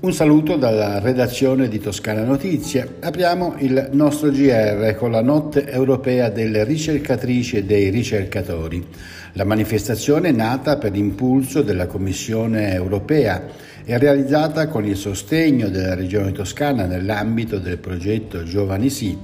Un saluto dalla redazione di Toscana Notizie. Apriamo il nostro GR con la notte europea delle ricercatrici e dei ricercatori. La manifestazione è nata per impulso della Commissione europea e realizzata con il sostegno della Regione Toscana nell'ambito del progetto Giovani Sì,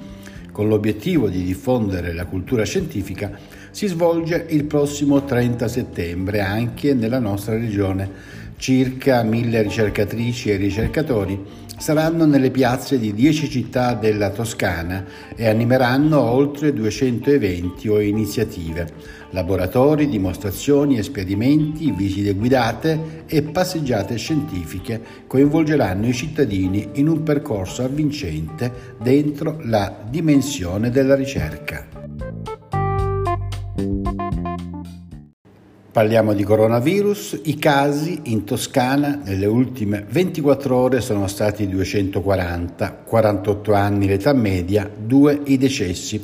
con l'obiettivo di diffondere la cultura scientifica, si svolge il prossimo 30 settembre anche nella nostra regione Circa mille ricercatrici e ricercatori saranno nelle piazze di 10 città della Toscana e animeranno oltre 200 eventi o iniziative, laboratori, dimostrazioni, esperimenti, visite guidate e passeggiate scientifiche coinvolgeranno i cittadini in un percorso avvincente dentro la dimensione della ricerca. Parliamo di coronavirus, i casi in Toscana nelle ultime 24 ore sono stati 240, 48 anni l'età media, 2 i decessi.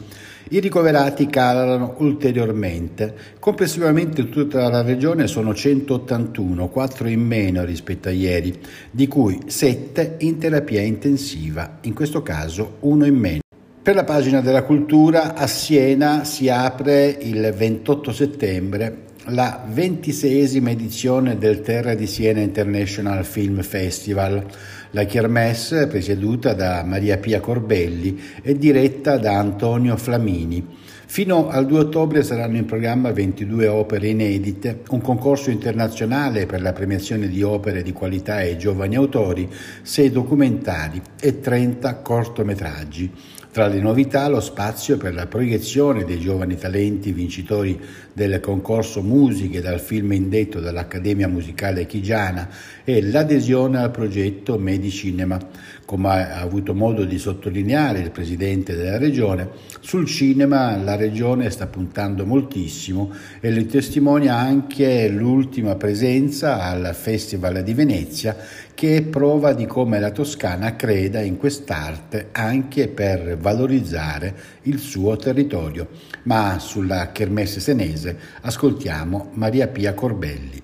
I ricoverati calano ulteriormente. Complessivamente in tutta la regione sono 181, 4 in meno rispetto a ieri, di cui 7 in terapia intensiva, in questo caso 1 in meno. Per la pagina della cultura a Siena si apre il 28 settembre la ventiseiesima edizione del Terra di Siena International Film Festival. La Kermesse, presieduta da Maria Pia Corbelli, è diretta da Antonio Flamini. Fino al 2 ottobre saranno in programma 22 opere inedite, un concorso internazionale per la premiazione di opere di qualità ai giovani autori, 6 documentari e 30 cortometraggi. Tra le novità lo spazio per la proiezione dei giovani talenti vincitori del concorso musiche dal film indetto dall'Accademia Musicale Chigiana e l'adesione al progetto Medicinema. Come ha avuto modo di sottolineare il Presidente della Regione, sul cinema la Regione sta puntando moltissimo e lo testimonia anche l'ultima presenza al Festival di Venezia che è prova di come la Toscana creda in quest'arte anche per valorizzare il suo territorio. Ma sulla Kermesse senese ascoltiamo Maria Pia Corbelli.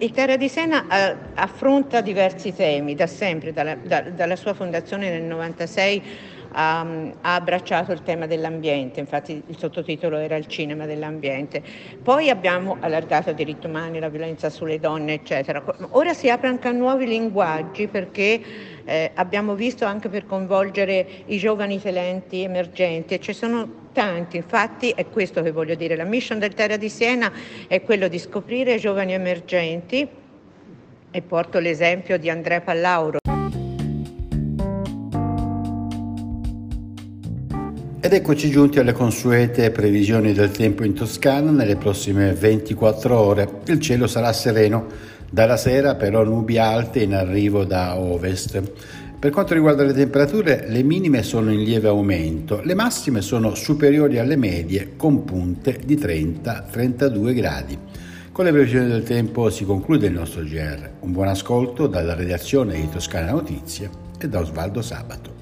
Il Terra di Sena eh, affronta diversi temi da sempre, dalla, da, dalla sua fondazione nel 1996 ha, ha, abbracciato il tema dell'ambiente, infatti il sottotitolo era il cinema dell'ambiente. Poi abbiamo allargato i diritti umani, la violenza sulle donne, eccetera. Ora si apre anche a nuovi linguaggi perché eh, abbiamo visto anche per coinvolgere i giovani talenti emergenti e ci sono tanti, infatti è questo che voglio dire, la mission del Terra di Siena è quello di scoprire giovani emergenti e porto l'esempio di Andrea Pallauro. Ed eccoci giunti alle consuete previsioni del tempo in Toscana nelle prossime 24 ore. Il cielo sarà sereno, dalla sera però nubi alte in arrivo da ovest. Per quanto riguarda le temperature, le minime sono in lieve aumento, le massime sono superiori alle medie con punte di 30-32 gradi. Con le previsioni del tempo si conclude il nostro GR. Un buon ascolto dalla redazione di Toscana Notizie e da Osvaldo Sabato.